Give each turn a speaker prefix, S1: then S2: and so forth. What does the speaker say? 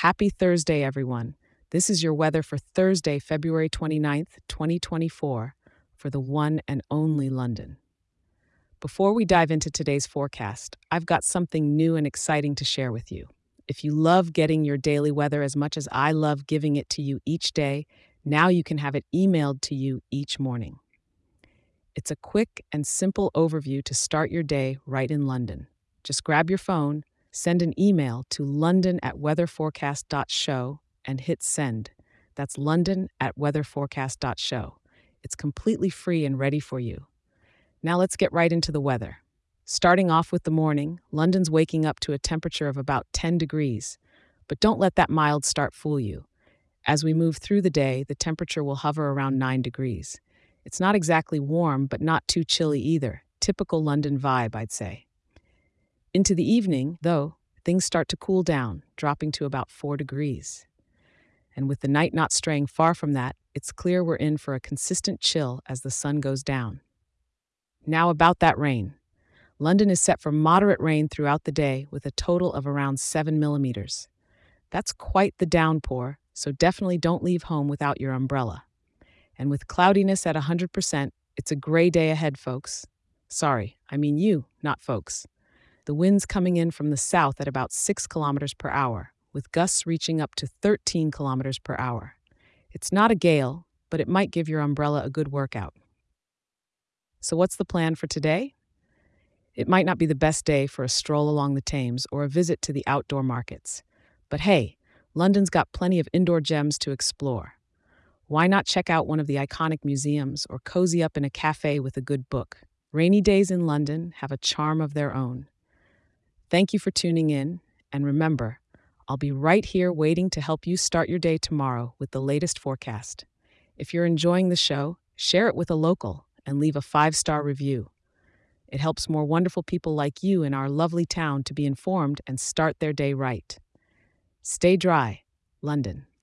S1: Happy Thursday, everyone. This is your weather for Thursday, February 29th, 2024, for the one and only London. Before we dive into today's forecast, I've got something new and exciting to share with you. If you love getting your daily weather as much as I love giving it to you each day, now you can have it emailed to you each morning. It's a quick and simple overview to start your day right in London. Just grab your phone, send an email to london at weatherforecast.show and hit send. That's london at weatherforecast.show. It's completely free and ready for you. Now let's get right into the weather. Starting off with the morning, London's waking up to a temperature of about 10 degrees. But don't let that mild start fool you. As we move through the day, the temperature will hover around 9 degrees. It's not exactly warm, but not too chilly either. Typical London vibe, I'd say. Into the evening, though, things start to cool down, dropping to about 4 degrees. And with the night not straying far from that, it's clear we're in for a consistent chill as the sun goes down. Now, about that rain. London is set for moderate rain throughout the day with a total of around 7 millimeters. That's quite the downpour, so definitely don't leave home without your umbrella. And with cloudiness at 100%, it's a gray day ahead, folks. Sorry, I mean you, not folks. The wind's coming in from the south at about 6 kilometers per hour, with gusts reaching up to 13 kilometers per hour. It's not a gale, but it might give your umbrella a good workout. So, what's the plan for today? It might not be the best day for a stroll along the Thames or a visit to the outdoor markets. But hey, London's got plenty of indoor gems to explore. Why not check out one of the iconic museums or cozy up in a cafe with a good book? Rainy days in London have a charm of their own. Thank you for tuning in, and remember, I'll be right here waiting to help you start your day tomorrow with the latest forecast. If you're enjoying the show, share it with a local and leave a five star review. It helps more wonderful people like you in our lovely town to be informed and start their day right. Stay dry, London.